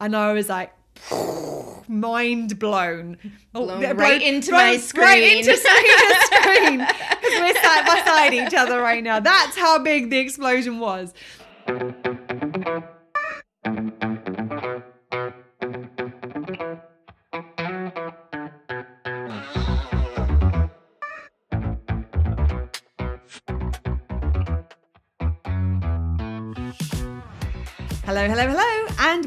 and I was like, mind blown. Oh, Blown yeah, right into my screen. Right into screen. Because we're sat beside each other right now. That's how big the explosion was. Hello, hello, hello,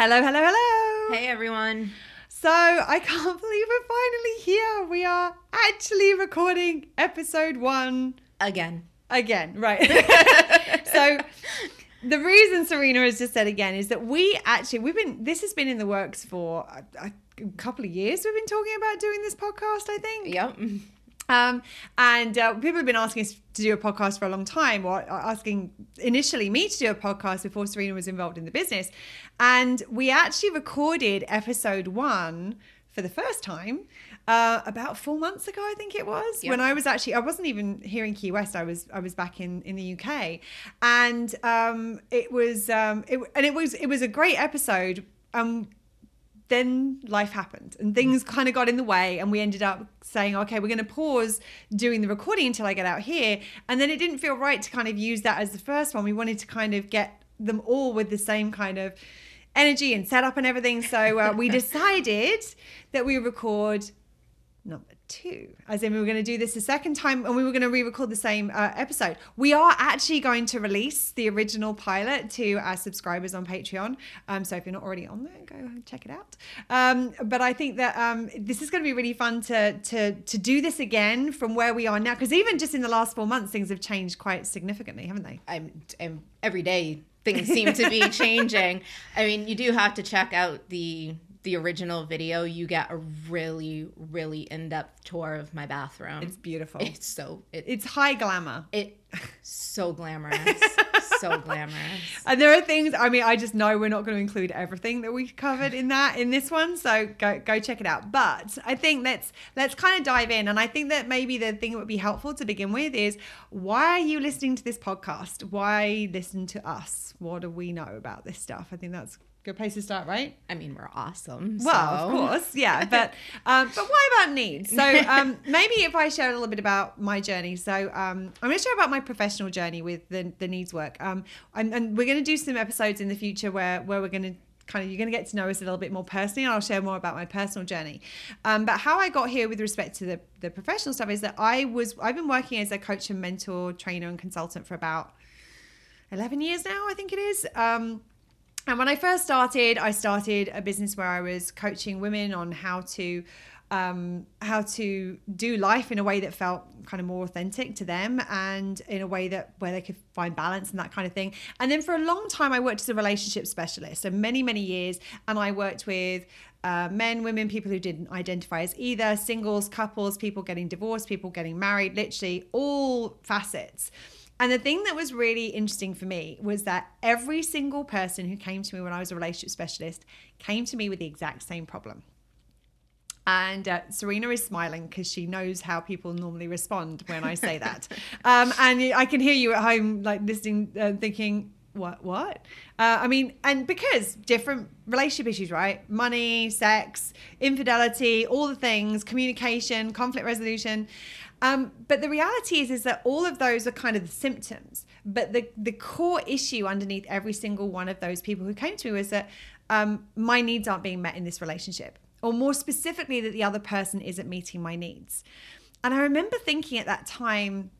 Hello, hello, hello. Hey, everyone. So I can't believe we're finally here. We are actually recording episode one Again. again, right? so the reason Serena has just said again is that we actually we've been this has been in the works for a, a couple of years. We've been talking about doing this podcast. I think. Yep. Um, and uh, people have been asking us to do a podcast for a long time, or asking initially me to do a podcast before Serena was involved in the business. And we actually recorded episode one for the first time uh, about four months ago, I think it was, Yep. when I was actually I wasn't even here in Key West. I was I was back in in the UK, and um, it was um, it, and it was it was a great episode. Um, then life happened and things kind of got in the way and we ended up saying okay we're going to pause doing the recording until i get out here. And then it didn't feel right to kind of use that as the first one. We wanted to kind of get them all with the same kind of energy and setup and everything. So uh, we decided that we record number two. As in we were going to do this a second time and we were going to re-record the same uh, episode. We are actually going to release the original pilot to our subscribers on patreon. Um, so if you're not already on there go and check it out. Um, but i think that um, this is going to be really fun to to to do this again from where we are now because even just in the last four months things have changed quite significantly haven't they? I'm, I'm every day things seem to be changing. I mean, you do have to check out the the original video. You get a really really in-depth tour of my bathroom. it's beautiful It's so it, it's high glamour it so glamorous. so glamorous. And there are things. I mean, I just know we're not going to include everything that we covered in that in this one. So go go check it out. But I think let's let's kind of dive in. And I think that maybe the thing that would be helpful to begin with is why are you listening to this podcast? Why listen to us? What do we know about this stuff? I think that's good place to start, right? I mean, we're awesome. Well, so. of course, yeah, but um, but why about needs? So um, maybe if I share a little bit about my journey. So um, I'm going to share about my professional journey with the, the needs work. Um, and, and we're going to do some episodes in the future where where we're going to kind of you're going to get to know us a little bit more personally and I'll share more about my personal journey. Um, but how I got here with respect to the, the professional stuff is that I was I've been working as a coach and mentor, trainer and consultant for about 11 years now, I think it is. Um, and when I first started, I started a business where I was coaching women on how to um, how to do life in a way that felt kind of more authentic to them and in a way that where they could find balance and that kind of thing. And then for a long time, I worked as a relationship specialist, so many many years, and I worked with uh, men, women, people who didn't identify as either, singles, couples, people getting divorced, people getting married, literally all facets. And the thing that was really interesting for me was that every single person who came to me when I was a relationship specialist came to me with the exact same problem. And uh, Serena is smiling because she knows how people normally respond when I say that. um, and I can hear you at home, like listening, uh, thinking, what, what? Uh, I mean, and because different relationship issues, right? Money, sex, infidelity, all the things, communication, conflict resolution. Um, but the reality is, is that all of those are kind of the symptoms. But the the core issue underneath every single one of those people who came to me was that um, my needs aren't being met in this relationship, or more specifically, that the other person isn't meeting my needs. And I remember thinking at that time,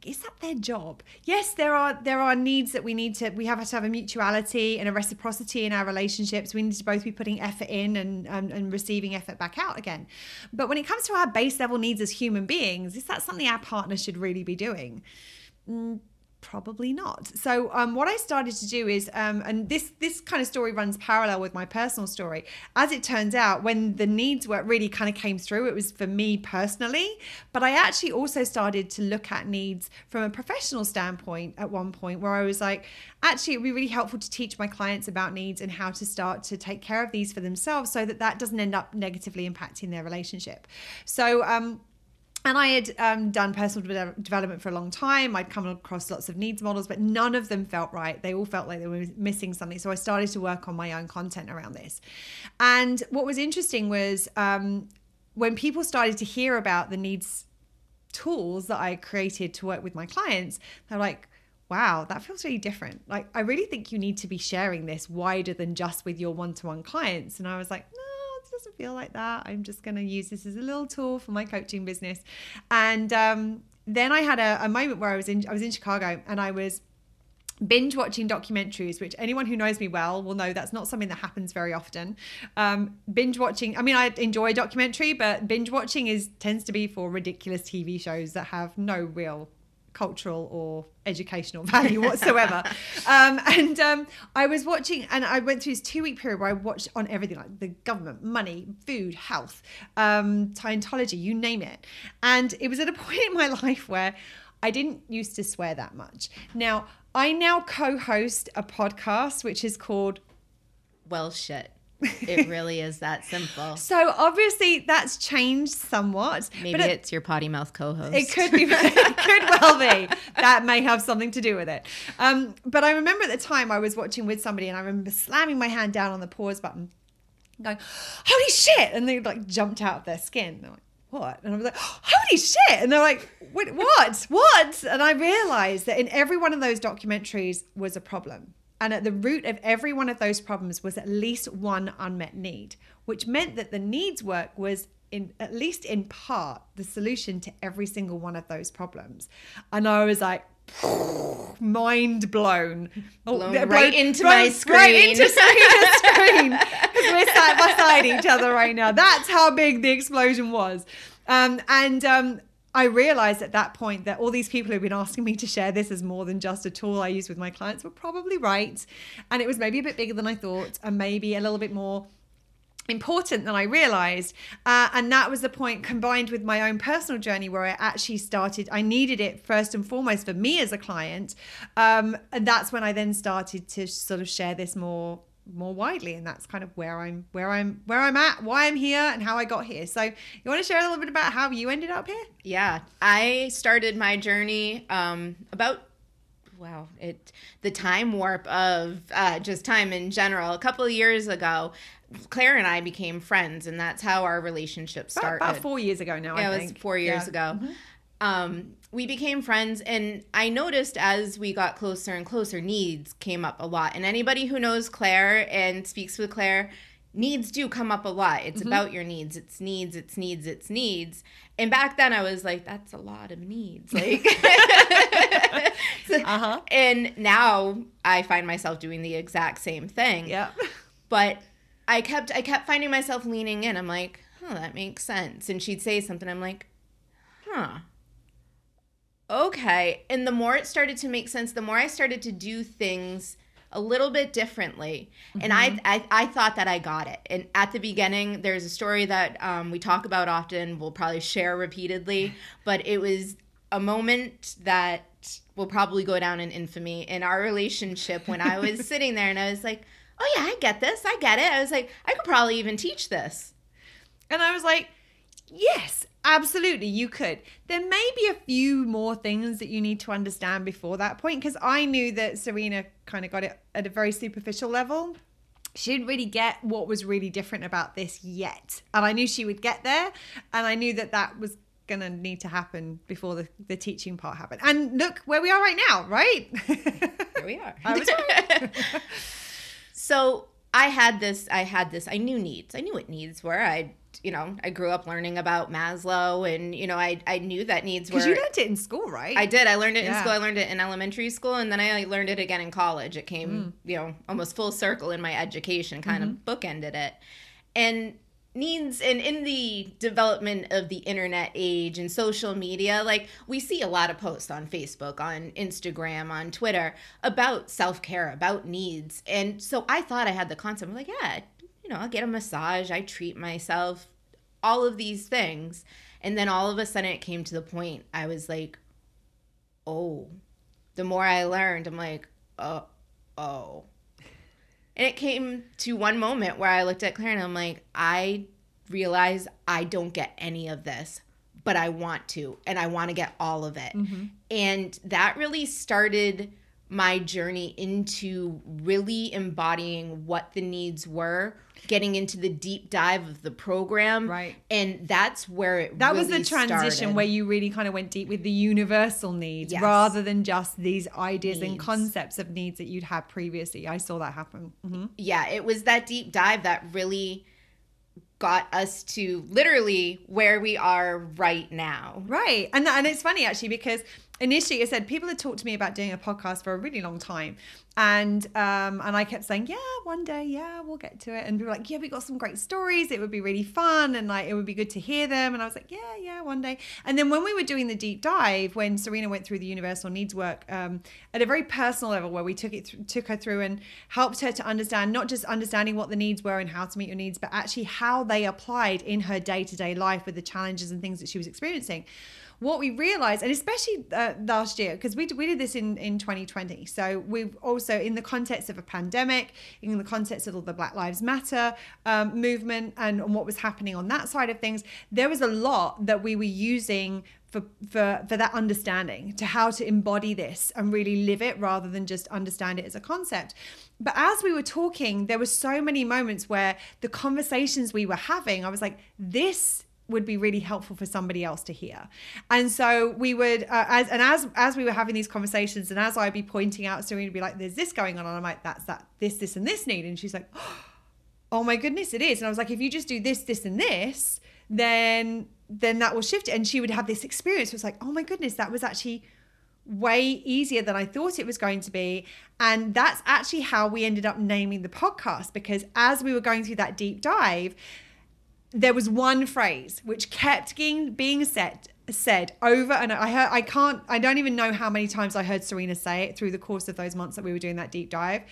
like is that their job? Yes there are there are needs that we need to we have to have a mutuality and a reciprocity in our relationships. We need to both be putting effort in and um, and receiving effort back out again. But when it comes to our base level needs as human beings is that something our partner should really be doing? Mm, probably not. So um, what I started to do is, um, and this this kind of story runs parallel with my personal story. As it turns out, when the needs work really kind of came through, it was for me personally, but I actually also started to look at needs from a professional standpoint at one point, where I was like, actually, it'd be really helpful to teach my clients about needs and how to start to take care of these for themselves, so that that doesn't end up negatively impacting their relationship. So. Um, and I had um, done personal de- development for a long time. I'd come across lots of needs models, but none of them felt right. They all felt like they were missing something. So I started to work on my own content around this. And what was interesting was um, when people started to hear about the needs tools that I created to work with my clients, they're like, wow, that feels really different. Like, I really think you need to be sharing this wider than just with your one to one clients. And I was like, no doesn't feel like that. I'm just going to use this as a little tool for my coaching business. And um, then I had a, a moment where I was in I was in Chicago and I was binge watching documentaries, which anyone who knows me well will know that's not something that happens very often. Um, binge watching, I mean, I enjoy documentary, but binge watching is tends to be for ridiculous TV shows that have no real cultural or educational value whatsoever. um, and um, I was watching, and I went through this two week period where I watched on everything like the government, money, food, health, um, Scientology, you name it. And it was at a point in my life where I didn't used to swear that much. Now, I now co host a podcast which is called Well Shit. It really is that simple. So obviously that's changed somewhat. Maybe it, it's your potty mouth co-host. It could be. It could well be. That may have something to do with it. Um, but I remember at the time I was watching with somebody, and I remember slamming my hand down on the pause button, going, "Holy shit!" And they like jumped out of their skin. They're like, what? And I was like, holy shit. And they're like, what? What? What? And I realized that in every one of those documentaries was a problem. And at the root of every one of those problems was at least one unmet need, which meant that the needs work was in at least in part the solution to every single one of those problems. And I was like, mind blown. Oh, blown oh, right into blown, my screen. Right into screen. Because we're sat beside each other right now. That's how big the explosion was. Um, and um, I realized at that point that all these people who've been asking me to share this as more than just a tool I use with my clients were probably right. And it was maybe a bit bigger than I thought, and maybe a little bit more important than I realized. Uh, and that was the point combined with my own personal journey where I actually started, I needed it first and foremost for me as a client. Um, and that's when I then started to sort of share this more more widely and that's kind of where i'm where i'm where i'm at why i'm here and how i got here. So you want to share a little bit about how you ended up here? Yeah. I started my journey um about wow it the time warp of uh, just time in general. A couple of years ago claire and i became friends and that's how our relationship started about, about four years ago now yeah, it was four years yeah. ago. Mm-hmm. um we became friends and i noticed as we got closer and closer needs came up a lot. And anybody who knows claire and speaks with claire needs do come up a lot. It's mm-hmm. about your needs. It's needs it's needs it's needs. And back then i was like that's a lot of needs. Like uh-huh. and now i find myself doing the exact same thing. Yeah but i kept i kept finding myself leaning in. I'm like oh that makes sense. And she'd say something i'm like huh okay. And the more it started to make sense, the more I started to do things a little bit differently. Mm-hmm. And I, I, I thought that I got it. And at the beginning, there's a story that um, we talk about often, we'll probably share repeatedly, but it was a moment that will probably go down in infamy in our relationship when I was sitting there and I was like, oh yeah, I get this. I get it. I was like, I could probably even teach this. And I was like, yes, Absolutely, you could. There may be a few more things that you need to understand before that point because I knew that Serena kind of got it at a very superficial level. She didn't really get what was really different about this yet. And I knew she would get there. And I knew that that was going to need to happen before the, the teaching part happened. And look where we are right now, right? Here we are. I was right. so I had this, I had this, I knew needs. I knew what needs were. I you know, I grew up learning about Maslow, and you know, I I knew that needs were. Because you learned it in school, right? I did. I learned it yeah. in school. I learned it in elementary school, and then I learned it again in college. It came, mm. you know, almost full circle in my education, kind mm-hmm. of bookended it. And needs and in the development of the internet age and social media like we see a lot of posts on facebook on instagram on twitter about self-care about needs. And so i thought i had the concept. I'm like yeah you know i'll get a massage. I treat myself all of these things. And then all of a sudden it came to the point i was like oh the more i learned i'm like uh, oh oh and it came to one moment where I looked at Claire and I'm like, I realize I don't get any of this, but I want to, and I want to get all of it. Mm-hmm. And that really started my journey into really embodying what the needs were getting into the deep dive of the program right and that's where it that really was the transition started. where you really kind of went deep with the universal needs yes. rather than just these ideas needs. and concepts of needs that you'd had previously i saw that happen mm-hmm. yeah it was that deep dive that really got us to literally where we are right now. Right. And and it's funny actually because initially I said people had talked to me about doing a podcast for a really long time. And um and I kept saying, Yeah, one day, yeah, we'll get to it. And people were like, Yeah, we got some great stories. It would be really fun and like it would be good to hear them. And I was like, Yeah, yeah, one day. And then when we were doing the deep dive, when Serena went through the universal needs work, um, at a very personal level where we took it th- took her through and helped her to understand not just understanding what the needs were and how to meet your needs, but actually how they applied in her day-to-day life with the challenges and things that she was experiencing what we realized, and especially uh, last year, because we, we did this in, in 2020. So we've also, in the context of a pandemic, in the context of all the Black Lives Matter um, movement and, and what was happening on that side of things, there was a lot that we were using for, for for that understanding to how to embody this and really live it rather than just understand it as a concept but as we were talking there were so many moments where the conversations we were having i was like this would be really helpful for somebody else to hear. And so we would, uh, as and as as we were having these conversations, and as I'd be pointing out, Serena would be like, "There's this going on," and I'm like, "That's that, this, this, and this need," and she's like, "Oh my goodness, it is." And I was like, "If you just do this, this, and this, then then that will shift it." And she would have this experience. It was like, "Oh my goodness, that was actually." way easier than I thought it was going to be. And that's actually how we ended up naming the podcast because as we were going through that deep dive, there was one phrase which kept being being said said over and I heard I can't I don't even know how many times I heard Serena say it through the course of those months that we were doing that deep dive.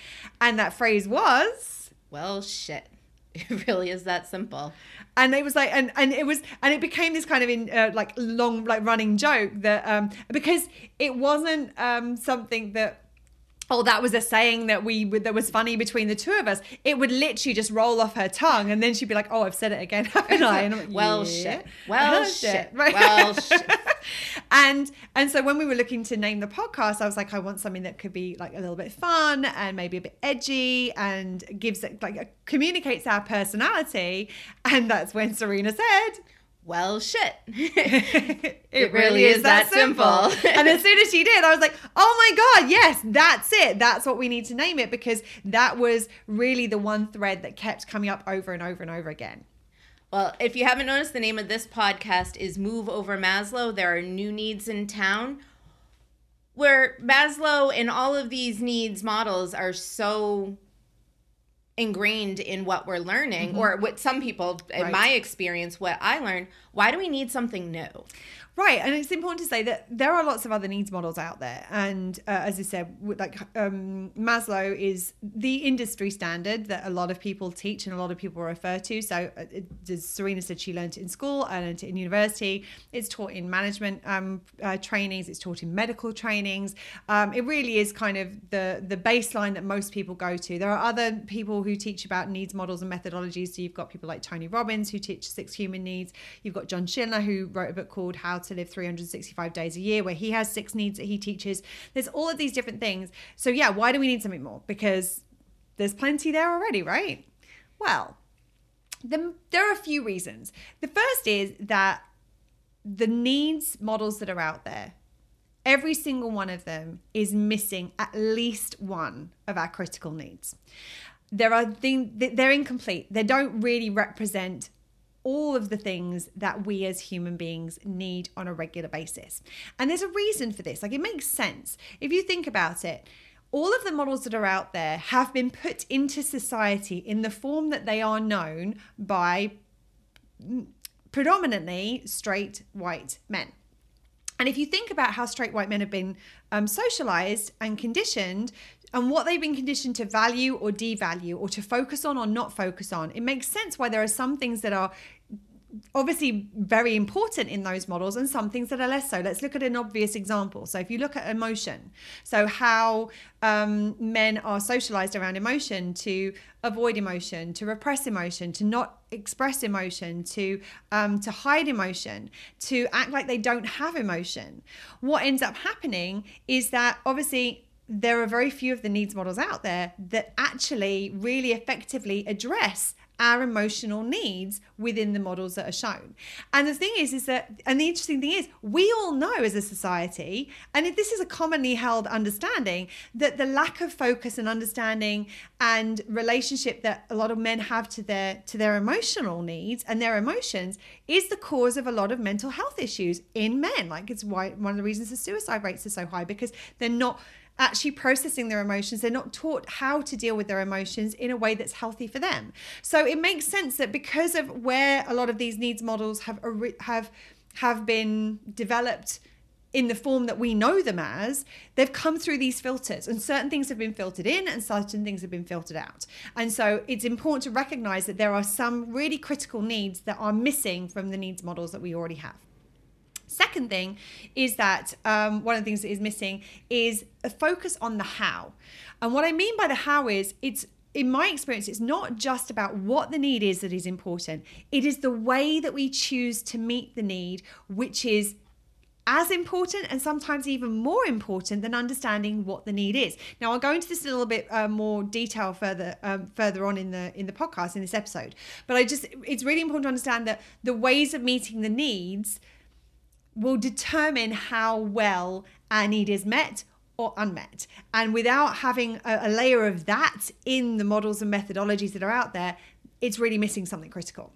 And that phrase was? Well shit. It really is that simple. And it was like and and it was and it became this kind of in uh, like long like running joke that um because it wasn't um something that oh, that was a saying that we that was funny between the two of us. It would literally just roll off her tongue, and then she'd be like, "Oh, I've said it again, haven't I?" And I'm like, "Well, yeah. shit. Well, shit. Right. Well, shit." and and so when we were looking to name the podcast, I was like, I want something that could be like a little bit fun and maybe a bit edgy and gives it like communicates our personality. And that's when Serena said well, shit. it, it, really is, is that, that, simple. simple. and as soon as she did, I was like, oh my God, yes, that's it. That's what we need to name it because that was really the one thread that kept coming up over and over and over again. Well, if you haven't noticed, the name of this podcast is Move Over Maslow. There are new needs in town where Maslow and all of these needs models are so ingrained in what we're learning mm-hmm. or what some people in right. my experience what i learned why do we need something new Right, and it's important to say that there are lots of other needs models out there, and uh, as I said, like um, Maslow is the industry standard that a lot of people teach and a lot of people refer to. So, uh, as Serena said, she learned it in school and in university. It's taught in management um, uh, trainings. It's taught in medical trainings. Um, it really is kind of the the baseline that most people go to. There are other people who teach about needs models and methodologies. So you've got people like Tony Robbins who teach six human needs. You've got John Schindler who wrote a book called How to live 365 days a year, where he has six needs that he teaches. There's all of these different things. So, yeah, why do we need something more? Because there's plenty there already, right? Well, the, there are a few reasons. The first is that the needs models that are out there, every single one of them is missing at least one of our critical needs. There are things they're incomplete. They don't really represent all of the things that we as human beings need on a regular basis. And there's a reason for this. Like it makes sense. If you think about it, all of the models that are out there have been put into society in the form that they are known by predominantly straight white men. And if you think about how straight white men have been um, socialized and conditioned, and what they've been conditioned to value or devalue, or to focus on or not focus on, it makes sense why there are some things that are obviously very important in those models and some things that are less so. Let's look at an obvious example. So, if you look at emotion, so how um, men are socialized around emotion to avoid emotion, to repress emotion, to not express emotion, to um, to hide emotion, to act like they don't have emotion. What ends up happening is that obviously there are very few of the needs models out there that actually really effectively address our emotional needs within the models that are shown. And the thing is, is that, and the interesting thing is, we all know as a society, and this is a commonly held understanding, that the lack of focus and understanding and relationship that a lot of men have to their to their emotional needs and their emotions is the cause of a lot of mental health issues in men. Like it's why one of the reasons the suicide rates are so high because they're not actually processing their emotions. They're not taught how to deal with their emotions in a way that's healthy for them. So it makes sense that because of where a lot of these needs models have have have been developed in the form that we know them as, they've come through these filters and certain things have been filtered in and certain things have been filtered out. And so it's important to recognize that there are some really critical needs that are missing from the needs models that we already have. Second thing is that um, one of the things that is missing is a focus on the how. And what I mean by the how is it's in my experience, it's not just about what the need is that is important. It is the way that we choose to meet the need, which is as important and sometimes even more important than understanding what the need is. Now, I'll go into this in a little bit uh, more detail further um, further on in the in the podcast in this episode. But I just it's really important to understand that the ways of meeting the needs will determine how well our need is met or unmet. And without having a, a, layer of that in the models and methodologies that are out there, it's really missing something critical.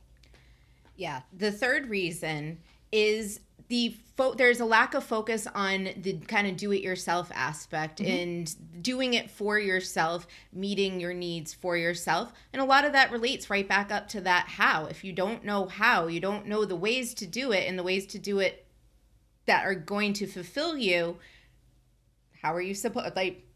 Yeah. The third reason is the fo- there's a lack of focus on the kind of do it yourself aspect mm-hmm. and doing it for yourself, meeting your needs for yourself. And a lot of that relates right back up to that how. If you don't know how, you don't know the ways to do it and the ways to do it that are going to fulfill you, how are you supposed like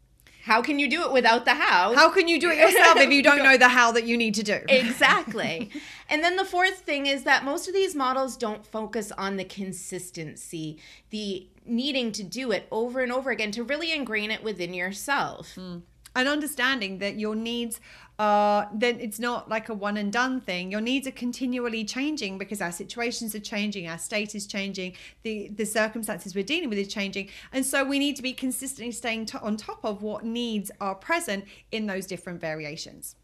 how can you do it without the how? How can you do it yourself if you don't know the how that you need to do? Exactly. and then the fourth thing is that most of these models don't focus on the consistency, the needing to do it over and over again to really ingrain it within yourself. Mm. And understanding that your needs uh, then it's not like a one and done thing. Your needs are continually changing because our situations are changing, our state is changing, the the circumstances we're dealing with is changing, and so we need to be consistently staying to- on top of what needs are present in those different variations.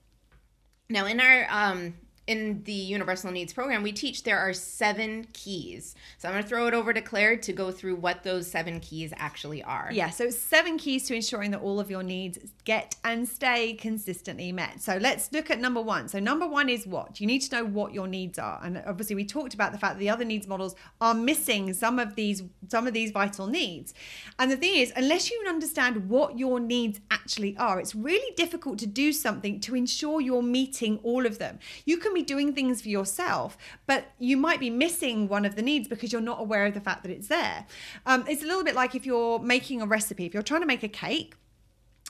Now, in our um, in the Universal Needs Program, we teach there are seven keys. So I'm going to throw it over to Claire to go through what those seven keys actually are. Yeah, so seven keys to ensuring that all of your needs get and stay consistently met. So let's look at number one. So, number one is what? You need to know what your needs are. And obviously, we talked about the fact that the other needs models are missing some of these some of these vital needs. And the thing is, unless you understand what your needs actually are, it's really difficult to do something to ensure you're meeting all of them. You can be doing things for yourself, but you might be missing one of the needs because you're not aware of the fact that it's there. Um, it's a little bit like if you're making a recipe, if you're trying to make a cake.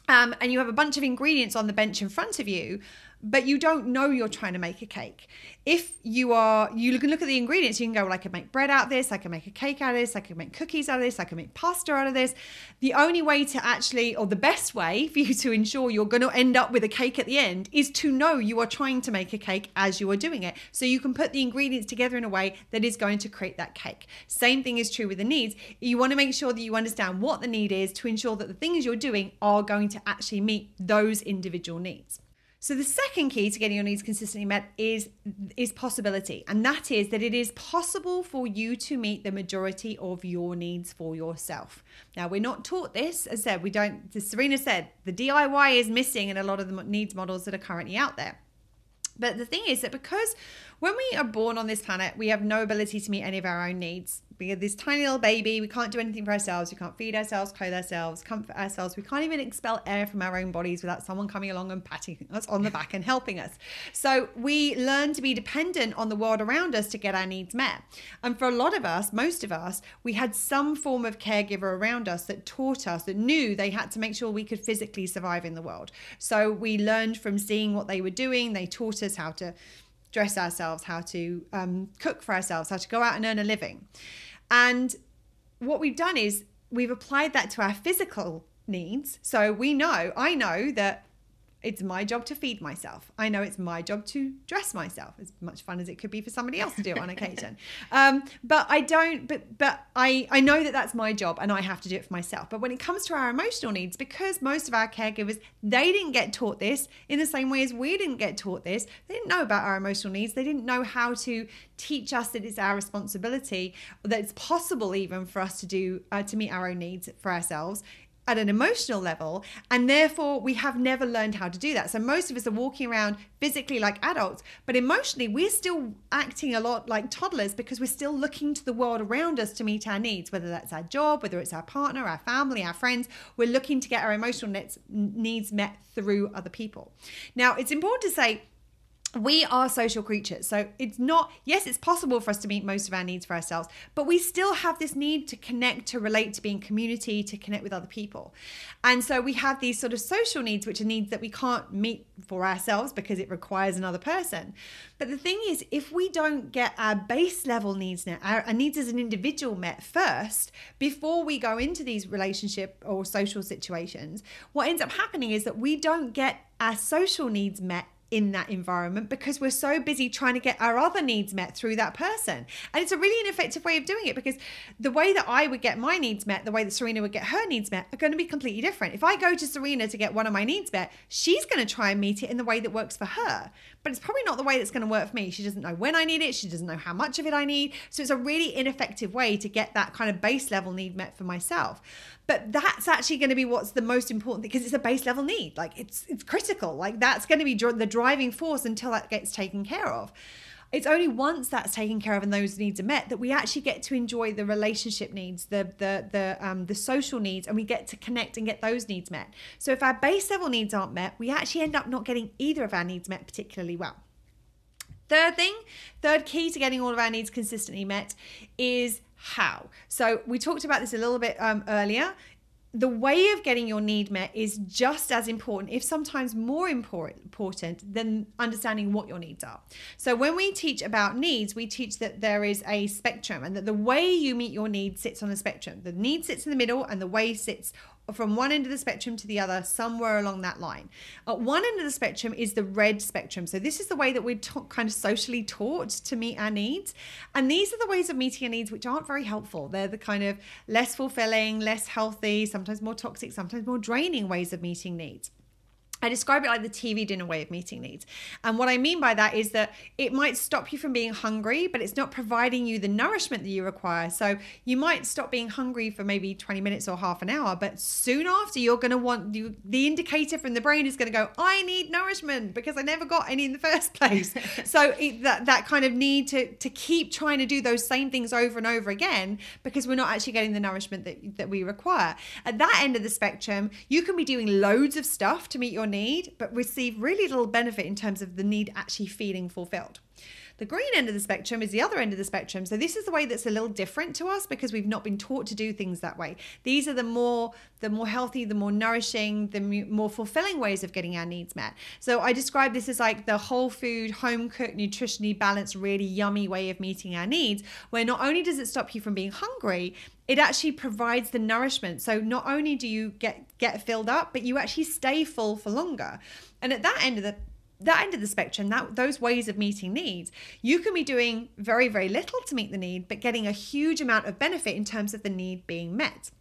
Um, and you have a bunch of ingredients on the bench in front of you, but you don't know you're trying to make a cake. If you are you can look at the ingredients. You can go well i can make bread out of this. I can make a cake out of this. I can make cookies out of this. I can make pasta out of this. The only way to actually or the best way for you to ensure you're going to end up with a cake at the end is to know you are trying to make a cake as you are doing it. So you can put the ingredients together in a way that is going to create that cake. Same thing is true with the needs. You want to make sure that you understand what the need is to ensure that the things you're doing are going to actually meet those individual needs so the second key to getting your needs consistently met is is possibility, and that is that it is possible for you to meet the majority of your needs for yourself. Now we're not taught this, as I said, we don't. As Serena said, the DIY is missing in a lot of the needs models that are currently out there. But the thing is that because when we are born on this planet, we have no ability to meet any of our own needs. we're this tiny little baby. We can't do anything for ourselves. We can't feed ourselves, clothe ourselves, comfort ourselves. We can't even expel air from our own bodies without someone coming along and patting us on the back and helping us. So we learn to be dependent on the world around us to get our needs met. And for a lot of us, most of us, we had some form of caregiver around us that taught us, that knew they had to make sure we could physically survive in the world. So we learned from seeing what they were doing. They taught us how to dress ourselves, how to um, cook for ourselves, how to go out and earn a living. And what we've done is we've applied that to our physical needs. So we know, I know that it's my job to feed myself. I know it's my job to dress myself, as much fun as it could be for somebody else to do on occasion. Um, but I don't. But but I I know that that's my job, and I have to do it for myself. But when it comes to our emotional needs, because most of our caregivers they didn't get taught this in the same way as we didn't get taught this. They didn't know about our emotional needs. They didn't know how to teach us that it's our responsibility, that it's possible even for us to do uh, to meet our own needs for ourselves at an emotional level and therefore we have never learned how to do that. So most of us are walking around physically like adults but emotionally we're still acting a lot like toddlers because we're still looking to the world around us to meet our needs whether that's our job whether it's our partner our family our friends. We're looking to get our emotional needs met through other people. Now it's important to say we are social creatures. So it's not, yes, it's possible for us to meet most of our needs for ourselves, but we still have this need to connect, to relate, to be in community, to connect with other people. And so we have these sort of social needs, which are needs that we can't meet for ourselves because it requires another person. But the thing is, if we don't get our base level needs met, our, our needs as an individual met first, before we go into these relationship or social situations, what ends up happening is that we don't get our social needs met in that environment because we're so busy trying to get our other needs met through that person. And it's a really ineffective way of doing it because the way that I would get my needs met, the way that Serena would get her needs met, are going to be completely different. If I go to Serena to get one of my needs met, she's going to try and meet it in the way that works for her. But it's probably not the way that's going to work for me. She doesn't know when I need it, she doesn't know how much of it I need. So it's a really ineffective way to get that kind of base level need met for myself. But that's actually going to be what's the most important thing because it's a base level need. Like it's it's critical. Like that's going to be the driving force until that gets taken care of it's only once that's taken care of and those needs are met that we actually get to enjoy the relationship needs the the the um the social needs and we get to connect and get those needs met so if our base level needs aren't met we actually end up not getting either of our needs met particularly well Third thing, third key to getting all of our needs consistently met is how. So we talked about this a little bit um, earlier. The way of getting your need met is just as important, if sometimes more important, than understanding what your needs are. So, when we teach about needs, we teach that there is a spectrum and that the way you meet your needs sits on a spectrum. The need sits in the middle, and the way sits from one end of the spectrum to the other, somewhere along that line. At one end of the spectrum is the red spectrum. So, this is the way that we're ta- kind of socially taught to meet our needs. And these are the ways of meeting our needs which aren't very helpful. They're the kind of less fulfilling, less healthy, sometimes more toxic, sometimes more draining ways of meeting needs. I describe it like the TV dinner way of meeting needs. And what I mean by that is that it might stop you from being hungry, but it's not providing you the nourishment that you require. So you might stop being hungry for maybe 20 minutes or half an hour, but soon after you're going to want you, the indicator from the brain is going to go, I need nourishment because I never got any in the first place. so it, that, that kind of need to, to keep trying to do those same things over and over again because we're not actually getting the nourishment that, that we require. At that end of the spectrum, you can be doing loads of stuff to meet your need, but receive really little benefit in terms of the need actually feeling fulfilled. The green end of the spectrum is the other end of the spectrum. So this is the way that's a little different to us because we've not been taught to do things that way. These are the more the more healthy, the more nourishing, the more fulfilling ways of getting our needs met. So I describe this as like the whole food, home cooked, nutritionally balanced, really yummy way of meeting our needs, where not only does it stop you from being hungry, it actually provides the nourishment. So not only do you get get filled up, but you actually stay full for longer. And at that end of the that end of the spectrum, that those ways of meeting needs, you can be doing very, very little to meet the need, but getting a huge amount of benefit in terms of the need being met.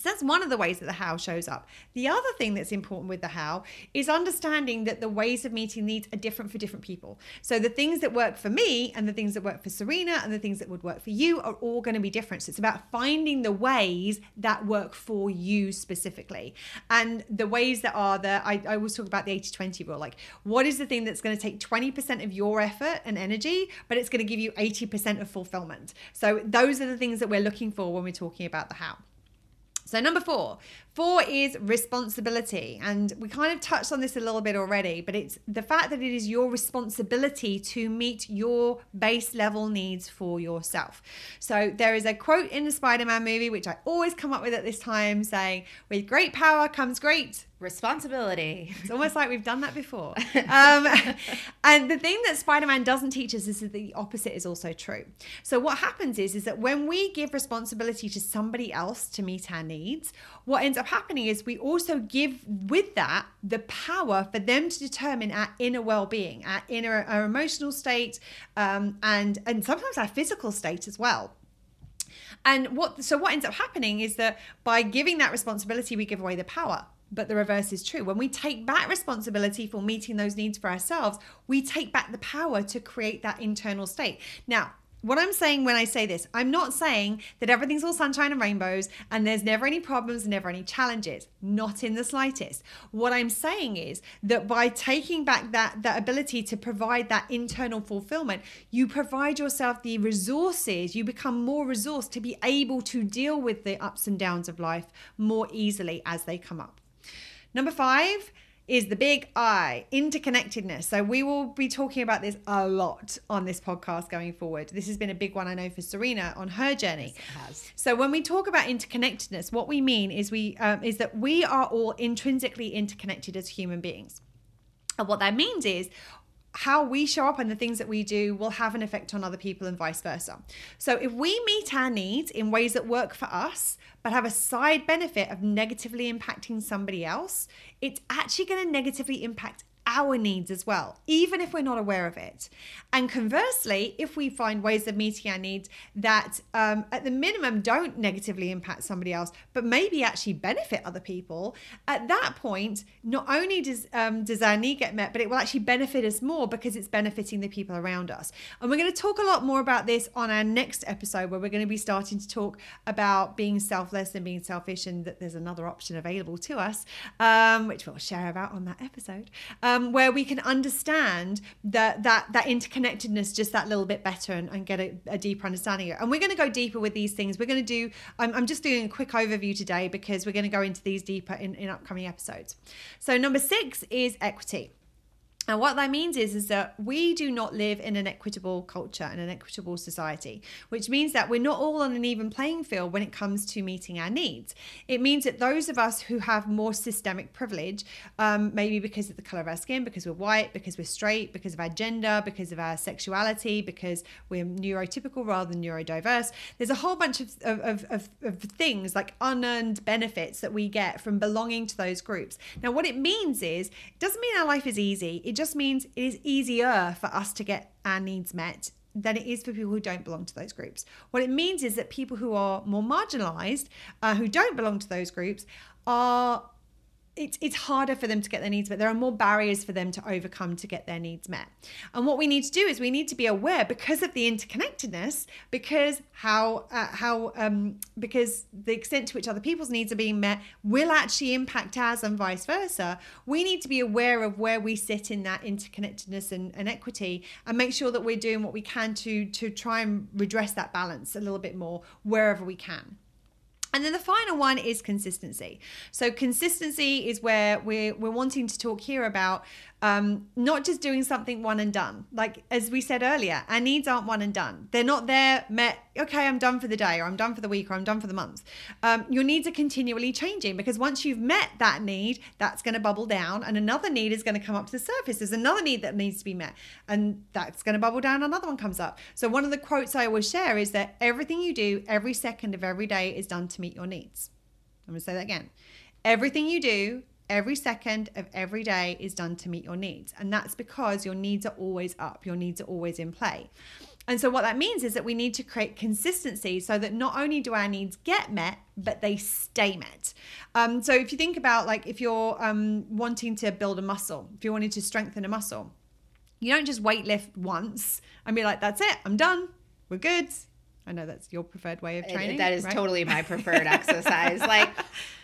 So that's one of the ways that the how shows up. The other thing that's important with the how is understanding that the ways of meeting needs are different for different people. So the things that work for me and the things that work for Serena and the things that would work for you are all going to be different. So it's about finding the ways that work for you specifically. And the ways that are the, I, I always talk about the 80 20 rule like, what is the thing that's going to take 20% of your effort and energy, but it's going to give you 80% of fulfillment? So those are the things that we're looking for when we're talking about the how. So, number four, four is responsibility. And we kind of touched on this a little bit already, but it's the fact that it is your responsibility to meet your base level needs for yourself. So, there is a quote in the Spider Man movie, which I always come up with at this time, saying, With great power comes great responsibility. It's almost like we've done that before. Um, and the thing that Spider-Man doesn't teach us is that the opposite is also true. So what happens is, is that when we give responsibility to somebody else to meet our needs, what ends up happening is we also give with that the power for them to determine our inner well-being, our inner, our emotional state, um, and and sometimes our physical state as well. And what so what ends up happening is that by giving that responsibility, we give away the power. But the reverse is true. When we take back responsibility for meeting those needs for ourselves, we take back the power to create that internal state. Now, what I'm saying when I say this, I'm not saying that everything's all sunshine and rainbows and there's never any problems, never any challenges. Not in the slightest. What I'm saying is that by taking back that, that ability to provide that internal fulfillment, you provide yourself the resources, you become more resourced to be able to deal with the ups and downs of life more easily as they come up. Number five is the big I, interconnectedness. So we will be talking about this a lot on this podcast going forward. This has been a big one I know for Serena on her journey. Yes, so when we talk about interconnectedness, what we mean is we um, is that we are all intrinsically interconnected as human beings. And what that means is how we show up and the things that we do will have an effect on other people and vice versa. So if we meet our needs in ways that work for us, but have a side benefit of negatively impacting somebody else, it's actually going to negatively impact our needs as well, even if we're not aware of it. And conversely, if we find ways of meeting our needs that, um, at the minimum, don't negatively impact somebody else, but maybe actually benefit other people, at that point, not only does um, does our need get met, but it will actually benefit us more because it's benefiting the people around us. And we're going to talk a lot more about this on our next episode, where we're going to be starting to talk about being selfless and being selfish, and that there's another option available to us, um, which we'll share about on that episode. Um, where we can understand that that that interconnectedness just that little bit better and, and get a, a, deeper understanding of it. And we're going to go deeper with these things. We're going to do. I'm, I'm just doing a quick overview today because we're going to go into these deeper in, in upcoming episodes. So number six is equity. And what that means is, is that we do not live in an equitable culture and an equitable society, which means that we're not all on an even playing field when it comes to meeting our needs. It means that those of us who have more systemic privilege, um, maybe because of the color of our skin, because we're white, because we're straight, because of our gender, because of our sexuality, because we're neurotypical rather than neurodiverse, there's a whole bunch of, of, of, of things like unearned benefits that we get from belonging to those groups. Now, what it means is, it doesn't mean our life is easy. It just means it is easier for us to get our needs met than it is for people who don't belong to those groups. What it means is that people who are more marginalized, uh, who don't belong to those groups, are it's it's harder for them to get their needs met. There are more barriers for them to overcome to get their needs met. And what we need to do is we need to be aware because of the interconnectedness, because how uh, how um, because the extent to which other people's needs are being met will actually impact ours and vice versa. We need to be aware of where we sit in that interconnectedness and, and equity, and make sure that we're doing what we can to to try and redress that balance a little bit more wherever we can. And then the final one is consistency. So consistency is where we're we're wanting to talk here about um, not just doing something one and done. Like as we said earlier, our needs aren't one and done. They're not there met. Okay, I'm done for the day, or I'm done for the week, or I'm done for the month. Um, your needs are continually changing because once you've met that need, that's going to bubble down, and another need is going to come up to the surface. There's another need that needs to be met, and that's going to bubble down. Another one comes up. So one of the quotes I always share is that everything you do every second of every day is done to meet your needs. I'm going to say that again. Everything you do every second of every day is done to meet your needs. And that's because your needs are always up, your needs are always in play. And so what that means is that we need to create consistency so that not only do our needs get met, but they stay met. Um, so if you think about like if you're um, wanting to build a muscle, if you're wanting to strengthen a muscle, you don't just weight lift once and be like, that's it, I'm done, we're good. I know that's your preferred way of training. That is right? totally my preferred exercise. Like,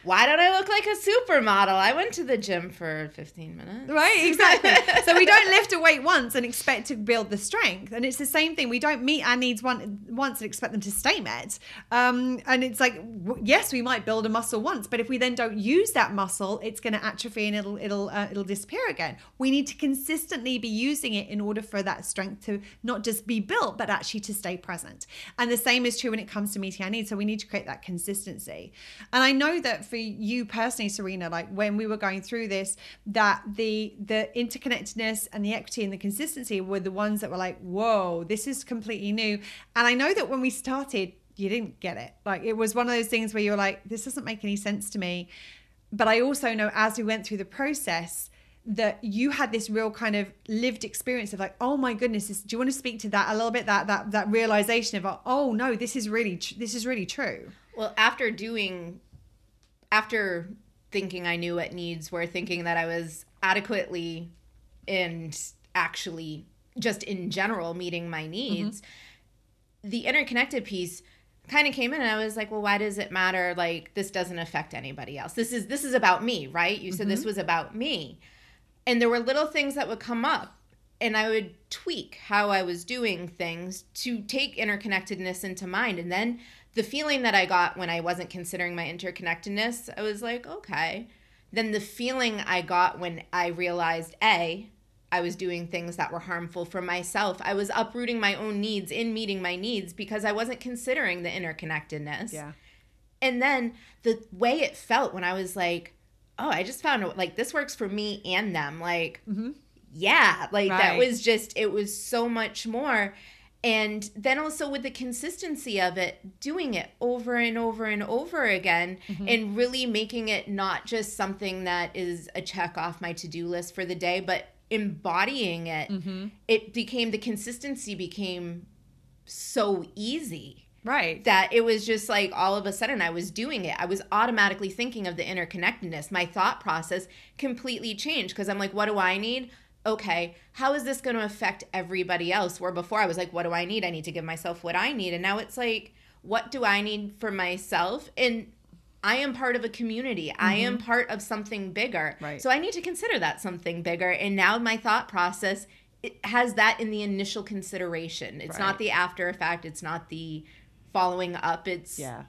why don't I look like a supermodel? I went to the gym for 15 minutes. Right, exactly. so we don't lift a weight once and expect to build the strength. And it's the same thing. We don't meet our needs one, once and expect them to stay met. Um, and it's like, yes, we might build a muscle once, but if we then don't use that muscle, it's going to atrophy and it'll it'll uh, it'll disappear again. We need to consistently be using it in order for that strength to not just be built, but actually to stay present. And the same is true when it comes to meeting our needs. So we need to create that consistency. And I know that for you personally, Serena, like when we were going through this, that the the interconnectedness and the equity and the consistency were the ones that were like, whoa, this is completely new. And I know that when we started, you didn't get it. Like it was one of those things where you were like, this doesn't make any sense to me. But I also know as we went through the process, that you had this real kind of lived experience of like oh my goodness this, do you want to speak to that a little bit that that that realization of oh no this is really tr- this is really true Well, after doing, after thinking I knew what needs were, thinking that I was adequately and actually just in general meeting my needs, mm-hmm. the interconnected piece kind of came in and I was like, well, why does it matter? Like this doesn't affect anybody else. This is this is about me, right? You said this mm-hmm. was about me. And there were little things that would come up and I would tweak how I was doing things to take interconnectedness into mind. And then the feeling that I got when I wasn't considering my interconnectedness, I was like, okay. Then the feeling I got when I realized A, I was doing things that were harmful for myself. I was uprooting my own needs in meeting my needs because I wasn't considering the interconnectedness. Yeah. And then the way it felt when I was like, oh, I just found like this works for me and them. Like, mm-hmm. yeah, like that was just, it was so much more. And then also with the consistency of it, doing it over and over and over again, mm-hmm. and really making it not just something that is a check off my to do list for the day, but embodying it, mm-hmm. it became the consistency became so easy right that it was just like all of a sudden I was doing it. I was automatically thinking of the interconnectedness. My thought process completely changed because I'm like, what do I need? Okay, how is this going to affect everybody else? Where before I was like, what do I need? I need to give myself what I need. And now it's like, what do I need for myself? And I am part of a community. I am mm-hmm. part of something bigger. Right. So I need to consider that something bigger. And now my thought process it has that in the initial consideration. It's Right. not the after effect. It's not the following up. It's yeah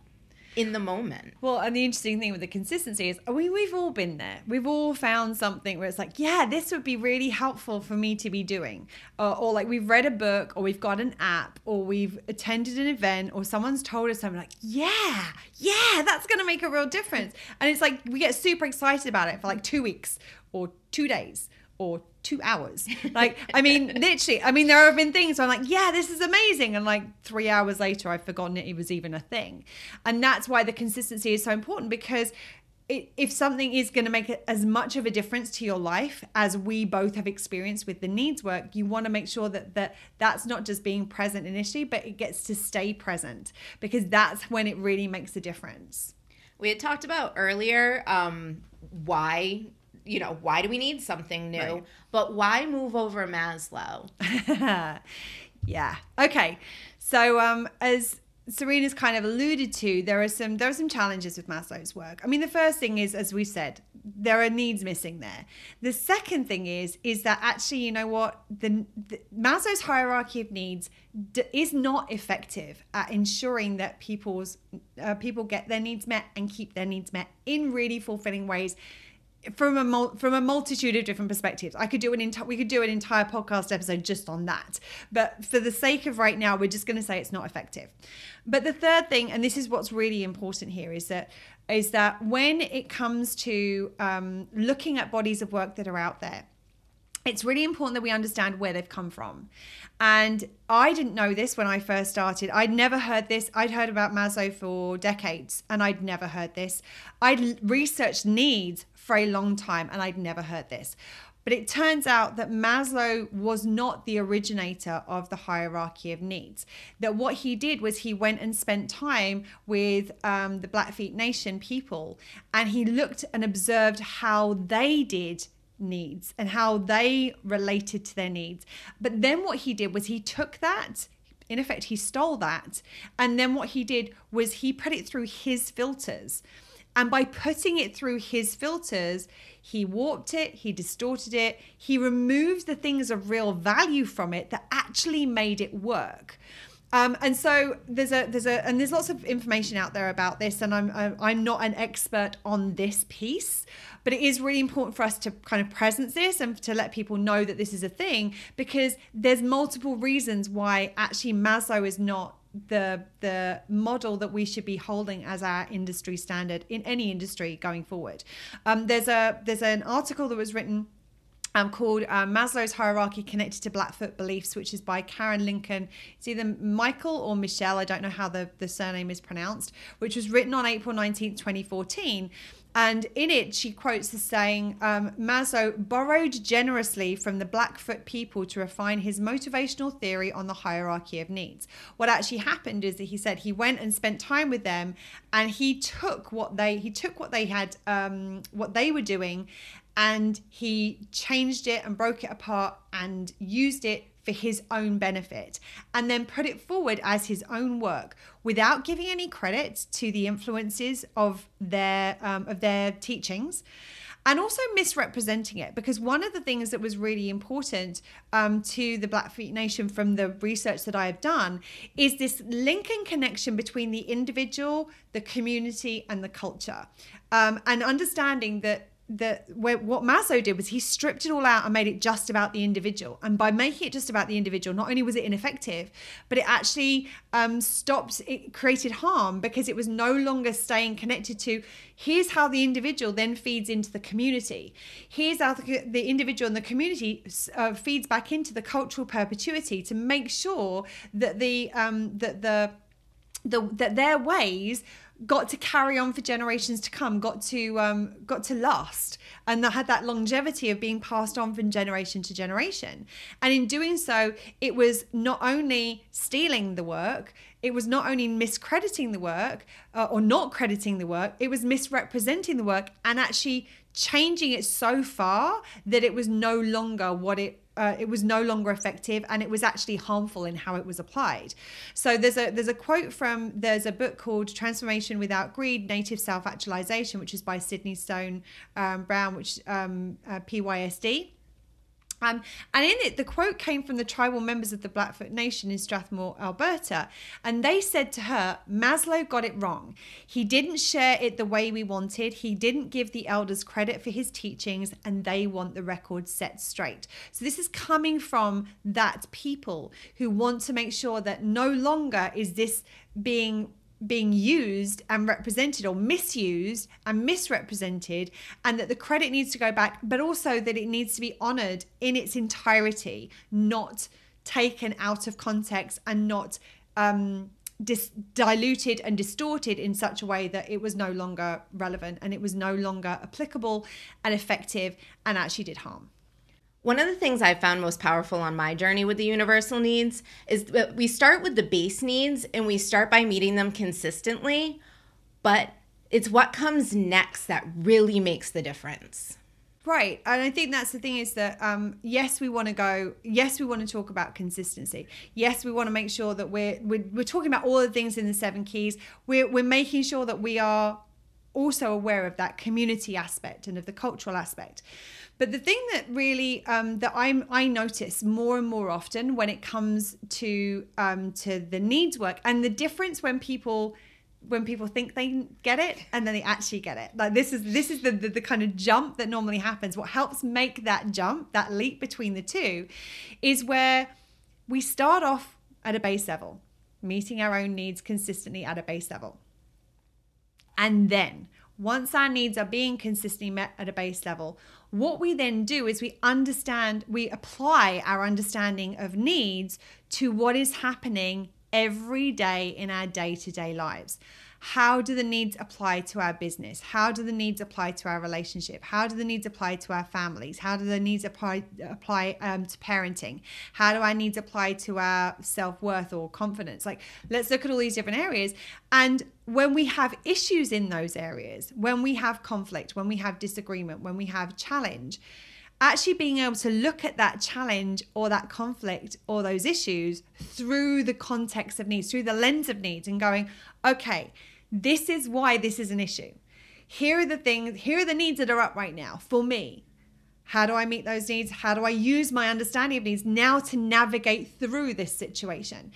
in the moment. Well, and the interesting thing with the consistency is, we we've all been there. We've all found something where it's like, yeah, this would be really helpful for me to be doing, or, or like we've read a book, or we've got an app, or we've attended an event, or someone's told us something like, yeah, yeah, that's going to make a real difference. And it's like we get super excited about it for like two weeks, or two days, or two hours. Like, I mean, literally, I mean, there have been things where I'm like, yeah, this is amazing. And like three hours later, I've forgotten it, was even a thing. And that's why the consistency is so important because it, if something is going to make as much of a difference to your life as we both have experienced with the needs work, you want to make sure that, that that's not just being present initially, but it gets to stay present because that's when it really makes a difference. We had talked about earlier um, why, you know, why do we need something new? Right. But why move over Maslow? yeah. Okay. So um as Serena's kind of alluded to, there are some there are some challenges with Maslow's work. I mean, the first thing is, as we said, there are needs missing there. The second thing is, is that actually, you know what, the, the Maslow's hierarchy of needs d- is not effective at ensuring that people's uh, people get their needs met and keep their needs met in really fulfilling ways from a mul- from a multitude of different perspectives. I could do an entire we could do an entire podcast episode just on that. But for the sake of right now, we're just going to say it's not effective. But the third thing, and this is what's really important here, is that is that when it comes to um, looking at bodies of work that are out there, it's really important that we understand where they've come from. And I didn't know this when I first started. I'd never heard this. I'd heard about Maslow for decades and I'd never heard this. I'd researched needs for a long time and I'd never heard this. But it turns out that Maslow was not the originator of the hierarchy of needs. That what he did was he went and spent time with um, the Blackfeet Nation people and he looked and observed how they did needs and how they related to their needs. But then what he did was he took that in effect, he stole that. And then what he did was he put it through his filters. And by putting it through his filters, he warped it, he distorted it, he removed the things of real value from it that actually made it work. Um, and so there's a there's a and there's lots of information out there about this, and I'm I'm not an expert on this piece, but it is really important for us to kind of presence this and to let people know that this is a thing because there's multiple reasons why actually Maslow is not the the model that we should be holding as our industry standard in any industry going forward. Um, there's a there's an article that was written um, called uh, Maslow's Hierarchy Connected to Blackfoot Beliefs, which is by Karen Lincoln. It's either Michael or Michelle, I don't know how the, the surname is pronounced, which was written on April 19th, 2014. And in it, she quotes the saying um, borrowed generously from the Blackfoot people to refine his motivational theory on the hierarchy of needs. What actually happened is that he said he went and spent time with them, and he took what they he took what they had um, what they were doing, and he changed it and broke it apart and used it for his own benefit and then put it forward as his own work without giving any credit to the influences of their um, of their teachings and also misrepresenting it. Because one of the things that was really important um, to the Blackfeet Nation from the research that I have done is this link and connection between the individual, the community, and the culture, um, and understanding that that what Maslow did was he stripped it all out and made it just about the individual. And by making it just about the individual, not only was it ineffective, but it actually um, stopped, it created harm because it was no longer staying connected to here's how the individual then feeds into the community. Here's how the, the individual and the community uh, feeds back into the cultural perpetuity to make sure that the um, that the the that their ways got to carry on for generations to come got to um, got to last and that had that longevity of being passed on from generation to generation. And in doing so it was not only stealing the work it was not only miscrediting the work uh, or not crediting the work it was misrepresenting the work and actually changing it so far that it was no longer what it uh, it was no longer effective and it was actually harmful in how it was applied. So there's a there's a quote from there's a book called Transformation Without Greed: Native Self-Actualization, which is by Sidney Stone um, Brown, which um, uh, PYSD. Um, and in it, the quote came from the tribal members of the Blackfoot Nation in Strathmore, Alberta. And they said to her, Maslow got it wrong. He didn't share it the way we wanted. He didn't give the elders credit for his teachings, and they want the record set straight. So this is coming from that people who want to make sure that no longer is this being being used and represented or misused and misrepresented and that the credit needs to go back but also that it needs to be honored in its entirety not taken out of context and not um, dis- diluted and distorted in such a way that it was no longer relevant and it was no longer applicable and effective and actually did harm one of the things I found most powerful on my journey with the universal needs is that we start with the base needs and we start by meeting them consistently, but it's what comes next that really makes the difference. Right. And I think that's the thing is that, um, yes, we want to go, yes, we want to talk about consistency. Yes, we want to make sure that we're, we're, we're talking about all the things in the seven keys. We're, we're making sure that we are also aware of that community aspect and of the cultural aspect. But the thing that really um, that I'm I notice more and more often when it comes to um, to the needs work and the difference when people when people think they get it and then they actually get it. Like this is this is the, the, the kind of jump that normally happens. What helps make that jump that leap between the two is where we start off at a base level meeting our own needs consistently at a base level. And then once our needs are being consistently met at a base level what we then do is we understand, we apply our understanding of needs to what is happening every day in our day to day lives. how do the needs apply to our business? How do the needs apply to our relationship? How do the needs apply to our families? How do the needs apply apply um, to parenting? How do our needs apply to our self worth or confidence? Like, let's look at all these different areas. And when we have issues in those areas, when we have conflict, when we have disagreement, when we have challenge, actually being able to look at that challenge or that conflict or those issues through the context of needs, through the lens of needs, and going, okay, this is why this is an issue. Here are the things, here are the needs that are up right now for me. How do I meet those needs? How do I use my understanding of needs now to navigate through this situation?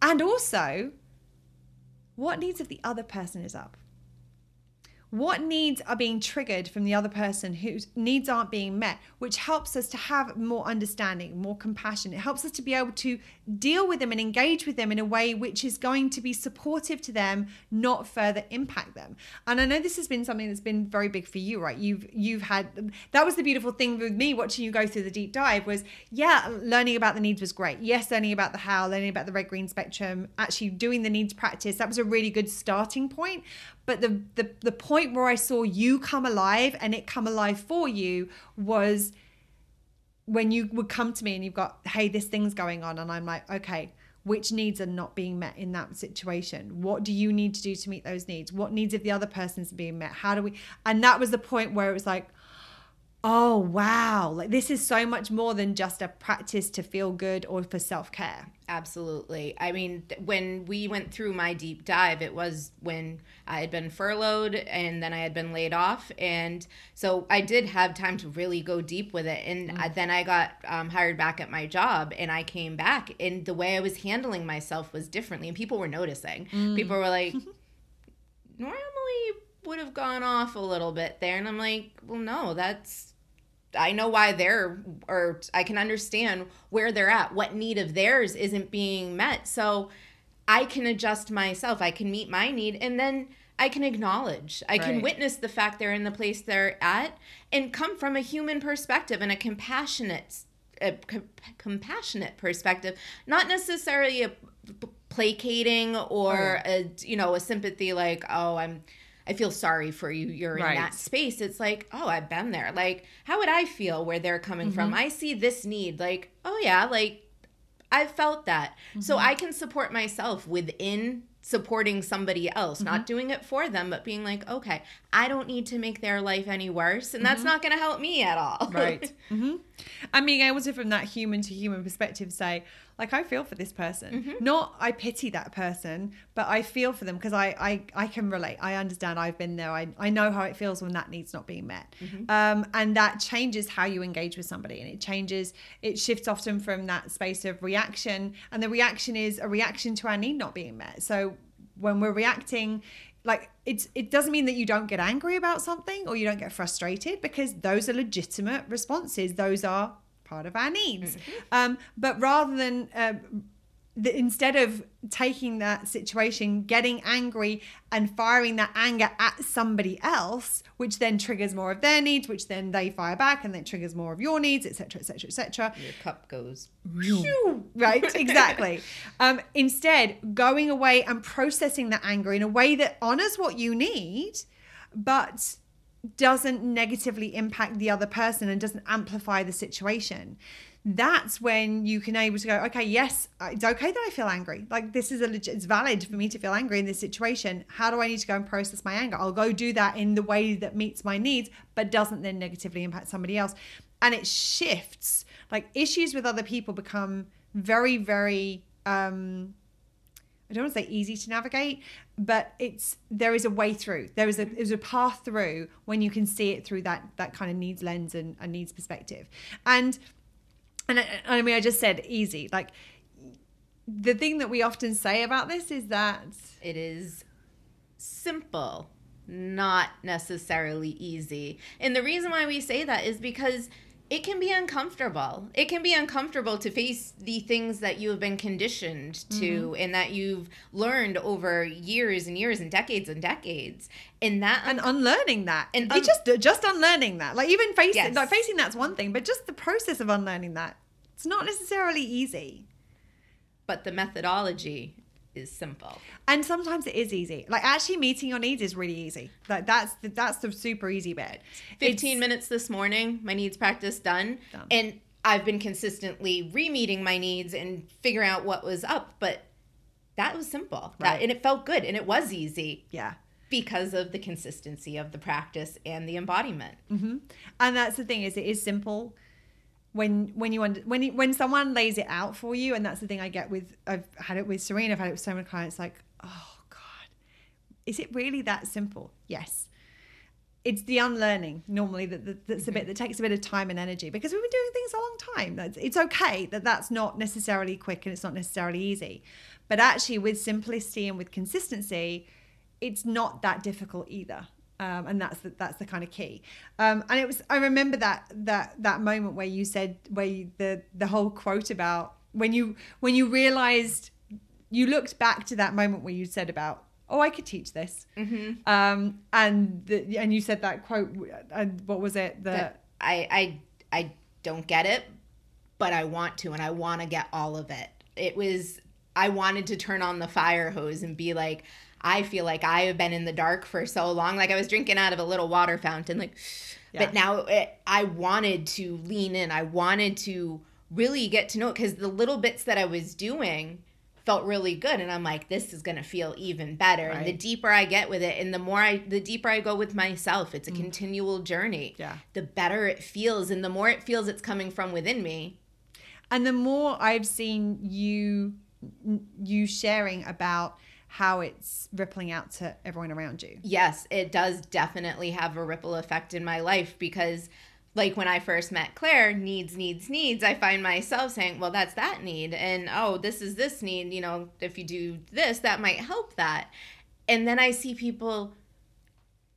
And also, what needs of the other person is up? What needs are being triggered from the other person whose needs aren't being met, which helps us to have more understanding, more compassion. It helps us to be able to deal with them and engage with them in a way which is going to be supportive to them, not further impact them. And I know this has been something that's been very big for you, right? You've you've had that was the beautiful thing with me watching you go through the deep dive was yeah, learning about the needs was great. Yes, learning about the how, learning about the red green spectrum, actually doing the needs practice, that was a really good starting point. But the, the the point where I saw you come alive and it come alive for you was when you would come to me and you've got, hey, this thing's going on, and I'm like, okay, which needs are not being met in that situation? What do you need to do to meet those needs? What needs of the other person's being met? How do we? And that was the point where it was like, oh wow. Like this is so much more than just a practice to feel good or for self-care. Absolutely. I mean when we went through my deep dive it was when i had been furloughed and then i had been laid off. And so i did have time to really go deep with it. And mm. then i got um, hired back at my job and i came back and the way i was handling myself was differently and people were noticing. Mm. people were like normally would have gone off a little bit there. And i'm like well no that's I know why they're, or I can understand where they're at, what need of theirs isn't being met. So I can adjust myself. I can meet my need and then I can acknowledge. I right. can witness the fact they're in the place they're at and come from a human perspective and a compassionate a compassionate perspective, not necessarily a placating or oh, a you know, a sympathy like, "Oh, I'm I feel sorry for you. You're right. in that space. It's like, oh, I've been there. Like, how would I feel where they're coming mm-hmm. from? I see this need. Like, oh, yeah, like I've felt that. Mm-hmm. So I can support myself within supporting somebody else, mm-hmm. not doing it for them, but being like, okay, I don't need to make their life any worse. And that's mm-hmm. not going to help me at all. right. Mm-hmm. And being able to, from that human to human perspective, say, like I feel for this person. Mm-hmm. Not I pity that person, but I feel for them because I, I I can relate. I understand. I've been there. I, I know how it feels when that needs not being met. Mm-hmm. Um, and that changes how you engage with somebody, and it changes. It shifts often from that space of reaction, and the reaction is a reaction to our need not being met. So when we're reacting like it's it doesn't mean that you don't get angry about something or you don't get frustrated because those are legitimate responses those are part of our needs. Mm-hmm. Um, but rather than uh, the, instead of taking that situation, getting angry and firing that anger at somebody else, which then triggers more of their needs, which then they fire back and then triggers more of your needs, etc., etc., etc. Your cup goes right, exactly. um, instead, going away and processing that anger in a way that honors what you need, but doesn't negatively impact the other person and doesn't amplify the situation. That's when you can able to go okay yes it's okay that i feel angry. Like this is a legit it's valid for me to feel angry in this situation. How do i need to go and process my anger? I'll go do that in the way that meets my needs but doesn't then negatively impact somebody else. And it shifts. Like issues with other people become very very um I don't want to say easy to navigate, but it's there is a way through. There is a there's a path through when you can see it through that that kind of needs lens and, and needs perspective. And and I, I mean, I just said easy. Like the thing that we often say about this is that it is simple, not necessarily easy. And the reason why we say that is because it can be uncomfortable. It can be uncomfortable to face the things that you have been conditioned to mm-hmm. and that you've learned over years and years and decades and decades. And that and unlearning that. And un- just just unlearning that. Like even facing yes. like facing that's one thing, but just the process of unlearning that. It's not necessarily easy. But the methodology is simple. And sometimes it is easy. Like actually meeting your needs is really easy. Like that's the, that's the super easy bit. 15 It's- minutes this morning, my needs practice done. Done. And I've been consistently re-meeting my needs and figuring out what was up, but that was simple. That, Right. and it felt good and it was easy Yeah. because of the consistency of the practice and the embodiment. Mm-hmm. And that's the thing is it is simple when when you under, when when someone lays it out for you and that's the thing I get with I've had it with Serena I've had it with so many clients like oh god. Is it really that simple? Yes. It's the unlearning normally that, that that's the bit mm-hmm. that takes a bit of time and energy because we've been doing things a long time. That's it's okay that that's not necessarily quick and it's not necessarily easy. But actually with simplicity and with consistency it's not that difficult either um, and that's the, that's the kind of key um, and it was i remember that that that moment where you said where you, the the whole quote about when you when you realized you looked back to that moment where you said about oh i could teach this Mm-hmm. um, and the, and you said that quote and what was it That I, I, I don't get it, but I want to, and I want to get all of it. It was, I wanted to turn on the fire hose and be like, I feel like I have been in the dark for so long. Like I was drinking out of a little water fountain, like, Yeah. but now it, I wanted to lean in. I wanted to really get to know it because the little bits that I was doing felt really good and i'm like this is going to feel even better and the deeper i get with it and the more i the deeper i go with myself it's a continual journey Mm. Yeah. the better it feels and the more it feels it's coming from within me and the more i've seen you you sharing about how it's rippling out to everyone around you. Yes it does definitely have a ripple effect in my life because like when i first met claire needs needs needs i find myself saying well that's that need and oh this is this need you know if you do this that might help that. And then i see people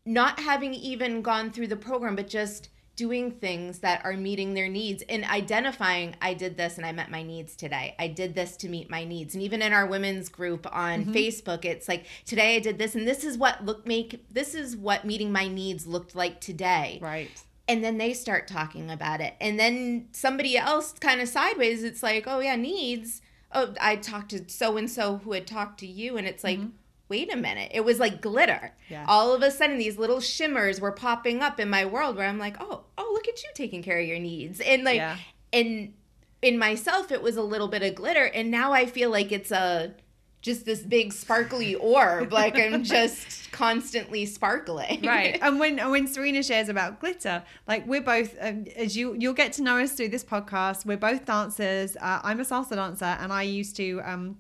not having even gone through the program but just doing things that are meeting their needs and identifying I did this and I met my needs today. I did this to meet my needs. And even in our women's group on mm-hmm. Facebook, it's like today I did this and this is what look make this is what meeting my needs looked like today. right And then they start talking about it. And then somebody else kind of sideways it's like, "Oh yeah, needs. Oh, I talked to so and so who had talked to you and it's like mm-hmm. Wait a minute. It was like glitter. Yeah. All of a sudden these little shimmers were popping up in my world where I'm like, "Oh, oh, look at you taking care of your needs." And like Yeah. and in myself it was a little bit of glitter and now I feel like it's a just this big sparkly orb like I'm just constantly sparkling. right and when when serena shares about glitter like we're both um, as you you'll get to know us through this podcast we're both dancers uh, i'm a salsa dancer and i used to um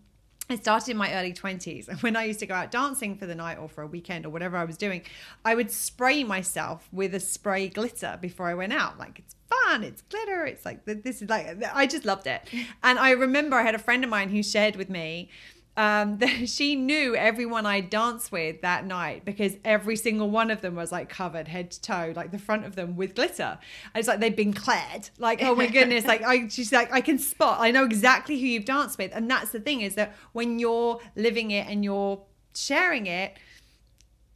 I started in my early 20s. And when I used to go out dancing for the night or for a weekend or whatever I was doing, I would spray myself with a spray glitter before I went out. Like, it's fun, it's glitter, it's like, this is like, I just loved it. And I remember I had a friend of mine who shared with me um, that she knew everyone I danced with that night because every single one of them was like covered head to toe, like the front of them with glitter. And it's like they've been clad. Like, oh my goodness, like I she's like, I can spot, I know exactly who you've danced with. And that's the thing is that when you're living it and you're sharing it,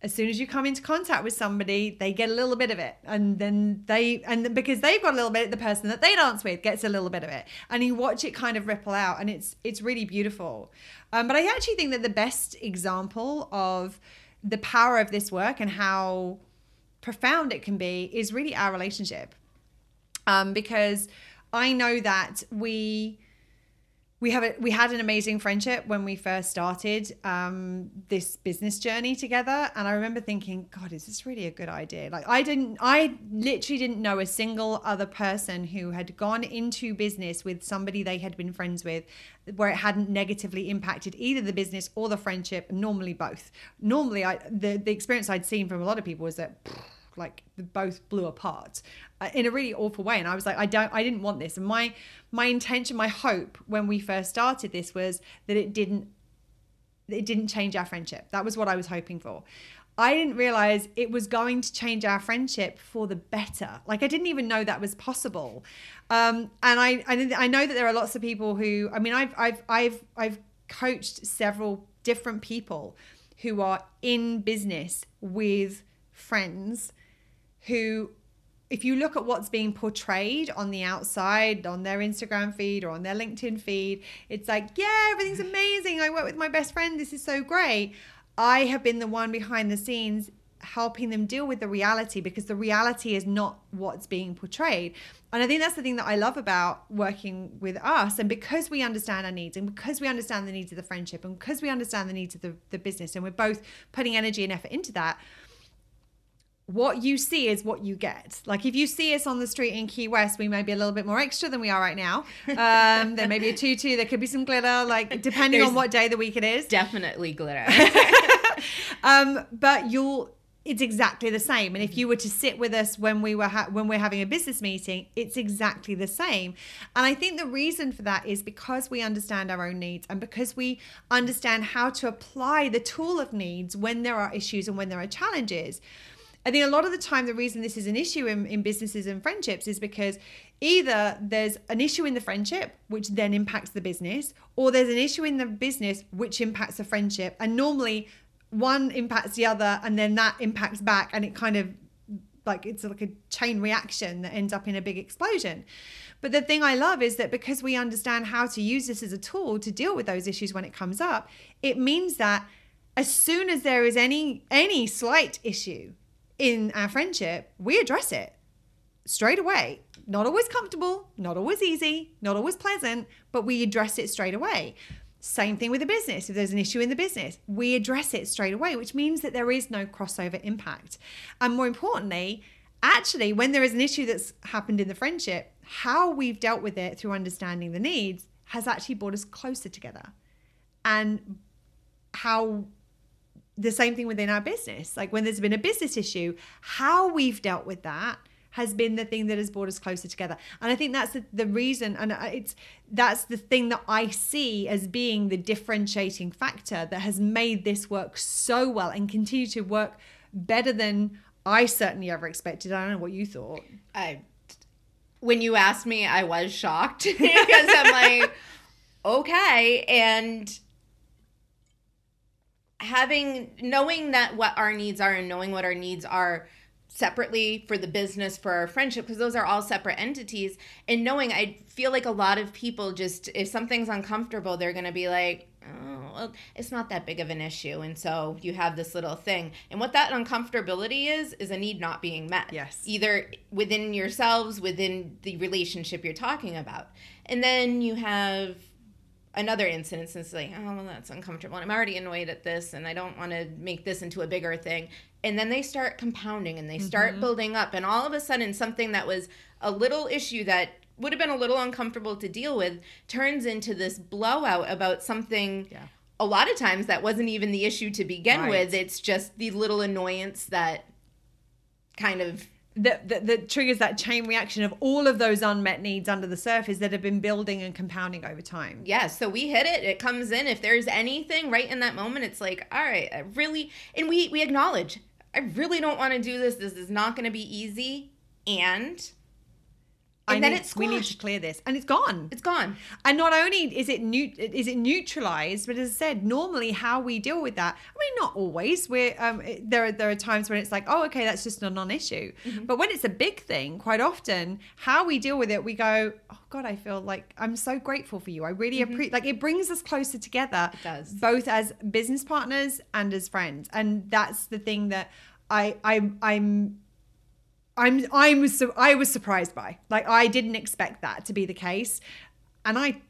as soon as you come into contact with somebody, they get a little bit of it, and then they and because they've got a little bit, the person that they dance with gets a little bit of it, and you watch it kind of ripple out, and it's it's really beautiful. Um, but I actually think that the best example of the power of this work and how profound it can be is really our relationship, um, because I know that we we have a, we had an amazing friendship when we first started um, this business journey together. And i remember thinking god is this really a good idea? Like i didn't i literally didn't know a single other person who had gone into business with somebody they had been friends with where it hadn't negatively impacted either the business or the friendship. Normally both. Normally i the, the experience i'd seen from a lot of people was that like both blew apart uh, in a really awful way. And i was like i don't i didn't want this. And my my intention my hope when we first started this was that it didn't it didn't change our friendship. That was what i was hoping for. I didn't realize it was going to change our friendship for the better. Like i didn't even know that was possible. Um, and I, I i know that there are lots of people who i mean i've i've i've i've coached several different people who are in business with friends who if you look at what's being portrayed on the outside, on their Instagram feed or on their LinkedIn feed, it's like, yeah, everything's amazing. I work with my best friend. This is so great. I have been the one behind the scenes helping them deal with the reality because the reality is not what's being portrayed. And I think that's the thing that I love about working with us. And because we understand our needs and because we understand the needs of the friendship and because we understand the needs of the, the business and we're both putting energy and effort into that, what you see is what you get. Like if you see us on the street in Key West, we may be a little bit more extra than we are right now. Um, there may be a tutu, there could be some glitter, like depending There's on what day of the week it is. Definitely glitter. um, but you'll it's exactly the same and if you were to sit with us when we were ha- when we're having a business meeting it's exactly the same and i think the reason for that is because we understand our own needs and because we understand how to apply the tool of needs when there are issues and when there are challenges I think a lot of the time, the reason this is an issue in, in businesses and friendships is because either there's an issue in the friendship, which then impacts the business, or there's an issue in the business, which impacts the friendship. And normally, one impacts the other, and then that impacts back, and it kind of like it's like a chain reaction that ends up in a big explosion. But the thing I love is that because we understand how to use this as a tool to deal with those issues when it comes up, it means that as soon as there is any any slight issue in our friendship, we address it straight away. Not always comfortable, not always easy, not always pleasant, but we address it straight away. Same thing with the business. If there's an issue in the business, we address it straight away, which means that there is no crossover impact. And more importantly, actually, when there is an issue that's happened in the friendship, how we've dealt with it through understanding the needs has actually brought us closer together. And how the same thing within our business. Like when there's been a business issue, how we've dealt with that has been the thing that has brought us closer together. And I think that's the, the reason, and it's that's the thing that I see as being the differentiating factor that has made this work so well and continue to work better than I certainly ever expected. I don't know what you thought. I, when you asked me, I was shocked because I'm like, okay, and having knowing that what our needs are and knowing what our needs are separately for the business for our friendship because those are all separate entities and knowing i feel like a lot of people just if something's uncomfortable they're going to be like oh well it's not that big of an issue and so you have this little thing. And what that uncomfortability is is a need not being met. Yes. either within yourselves within the relationship you're talking about. And then you have another incident and it's like oh well that's uncomfortable. And i'm already annoyed at this and i don't want to make this into a bigger thing. And then they start compounding and they start mm-hmm. building up. And all of a sudden something that was a little issue that would have been a little uncomfortable to deal with turns into this blowout about something Yeah. a lot of times that wasn't even the issue to begin Right. with. It's just the little annoyance that kind of that, that, that triggers that chain reaction of all of those unmet needs under the surface that have been building and compounding over time. yeah, so we hit it. It comes in. If there's anything right in that moment, it's like, all right, I really, and we we acknowledge, I really don't want to do this. This is not going to be easy, and I and then need- it's we need to clear this, and it's gone. it's gone. And not only is it new, is it neutralized, but as I said, normally how we deal with that. I mean, not always. We're um, there are there are times when it's like, oh, okay, that's just a non-issue. Mm-hmm. But when it's a big thing, quite often, how we deal with it, we go, oh God, I feel like I'm so grateful for you. I really appreciate. Like it brings us closer together. Mm-hmm. It does. both as business partners and as friends, and that's the thing that I I I'm I'm I was su- I was surprised by. Like I didn't expect that to be the case, and I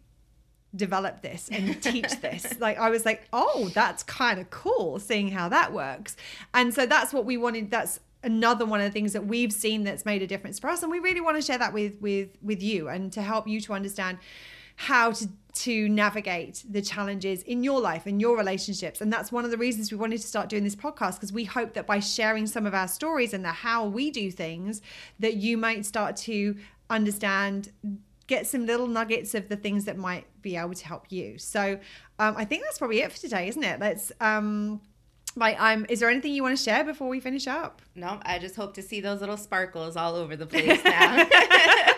develop this and teach this. Like I was like, oh, that's kind of cool seeing how that works. And so that's what we wanted. That's another one of the things that we've seen that's made a difference for us, and we really want to share that with with with you and to help you to understand how to to navigate the challenges in your life and your relationships. And that's one of the reasons we wanted to start doing this podcast because we hope that by sharing some of our stories and the how we do things that you might start to understand get some little nuggets of the things that might be able to help you. So um, i think that's probably it for today isn't it? Let's um like um is there anything you want to share before we finish up? No, I just hope to see those little sparkles all over the place now.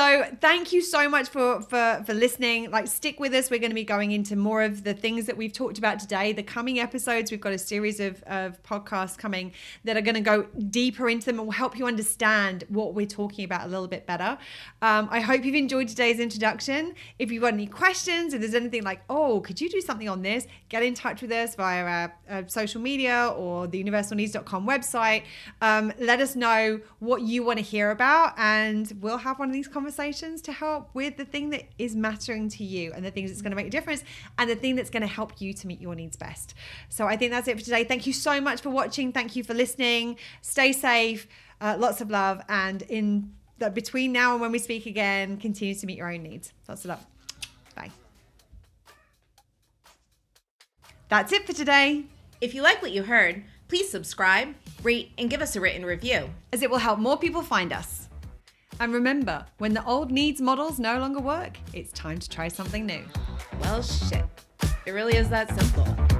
So thank you so much for for for listening. Like stick with us. We're going to be going into more of the things that we've talked about today. The coming episodes, we've got a series of, of podcasts coming that are going to go deeper into them and will help you understand what we're talking about a little bit better. Um, I hope you've enjoyed today's introduction. If you've got any questions, if there's anything like, oh, could you do something on this? Get in touch with us via our, our social media or the universalneeds.com website. Um, let us know what you want to hear about, and we'll have one of these conversations to help with the thing that is mattering to you and the things that's going to make a difference and the thing that's going to help you to meet your needs best. So I think that's it for today. Thank you so much for watching. Thank you for listening. Stay safe. Uh, lots of love. And in the, between now and when we speak again, continue to meet your own needs. Lots of love. Bye. That's it for today. If you like what you heard, please subscribe, rate, and give us a written review. As it will help more people find us. And remember, when the old needs models no longer work, it's time to try something new. Well, shit. It really is that simple.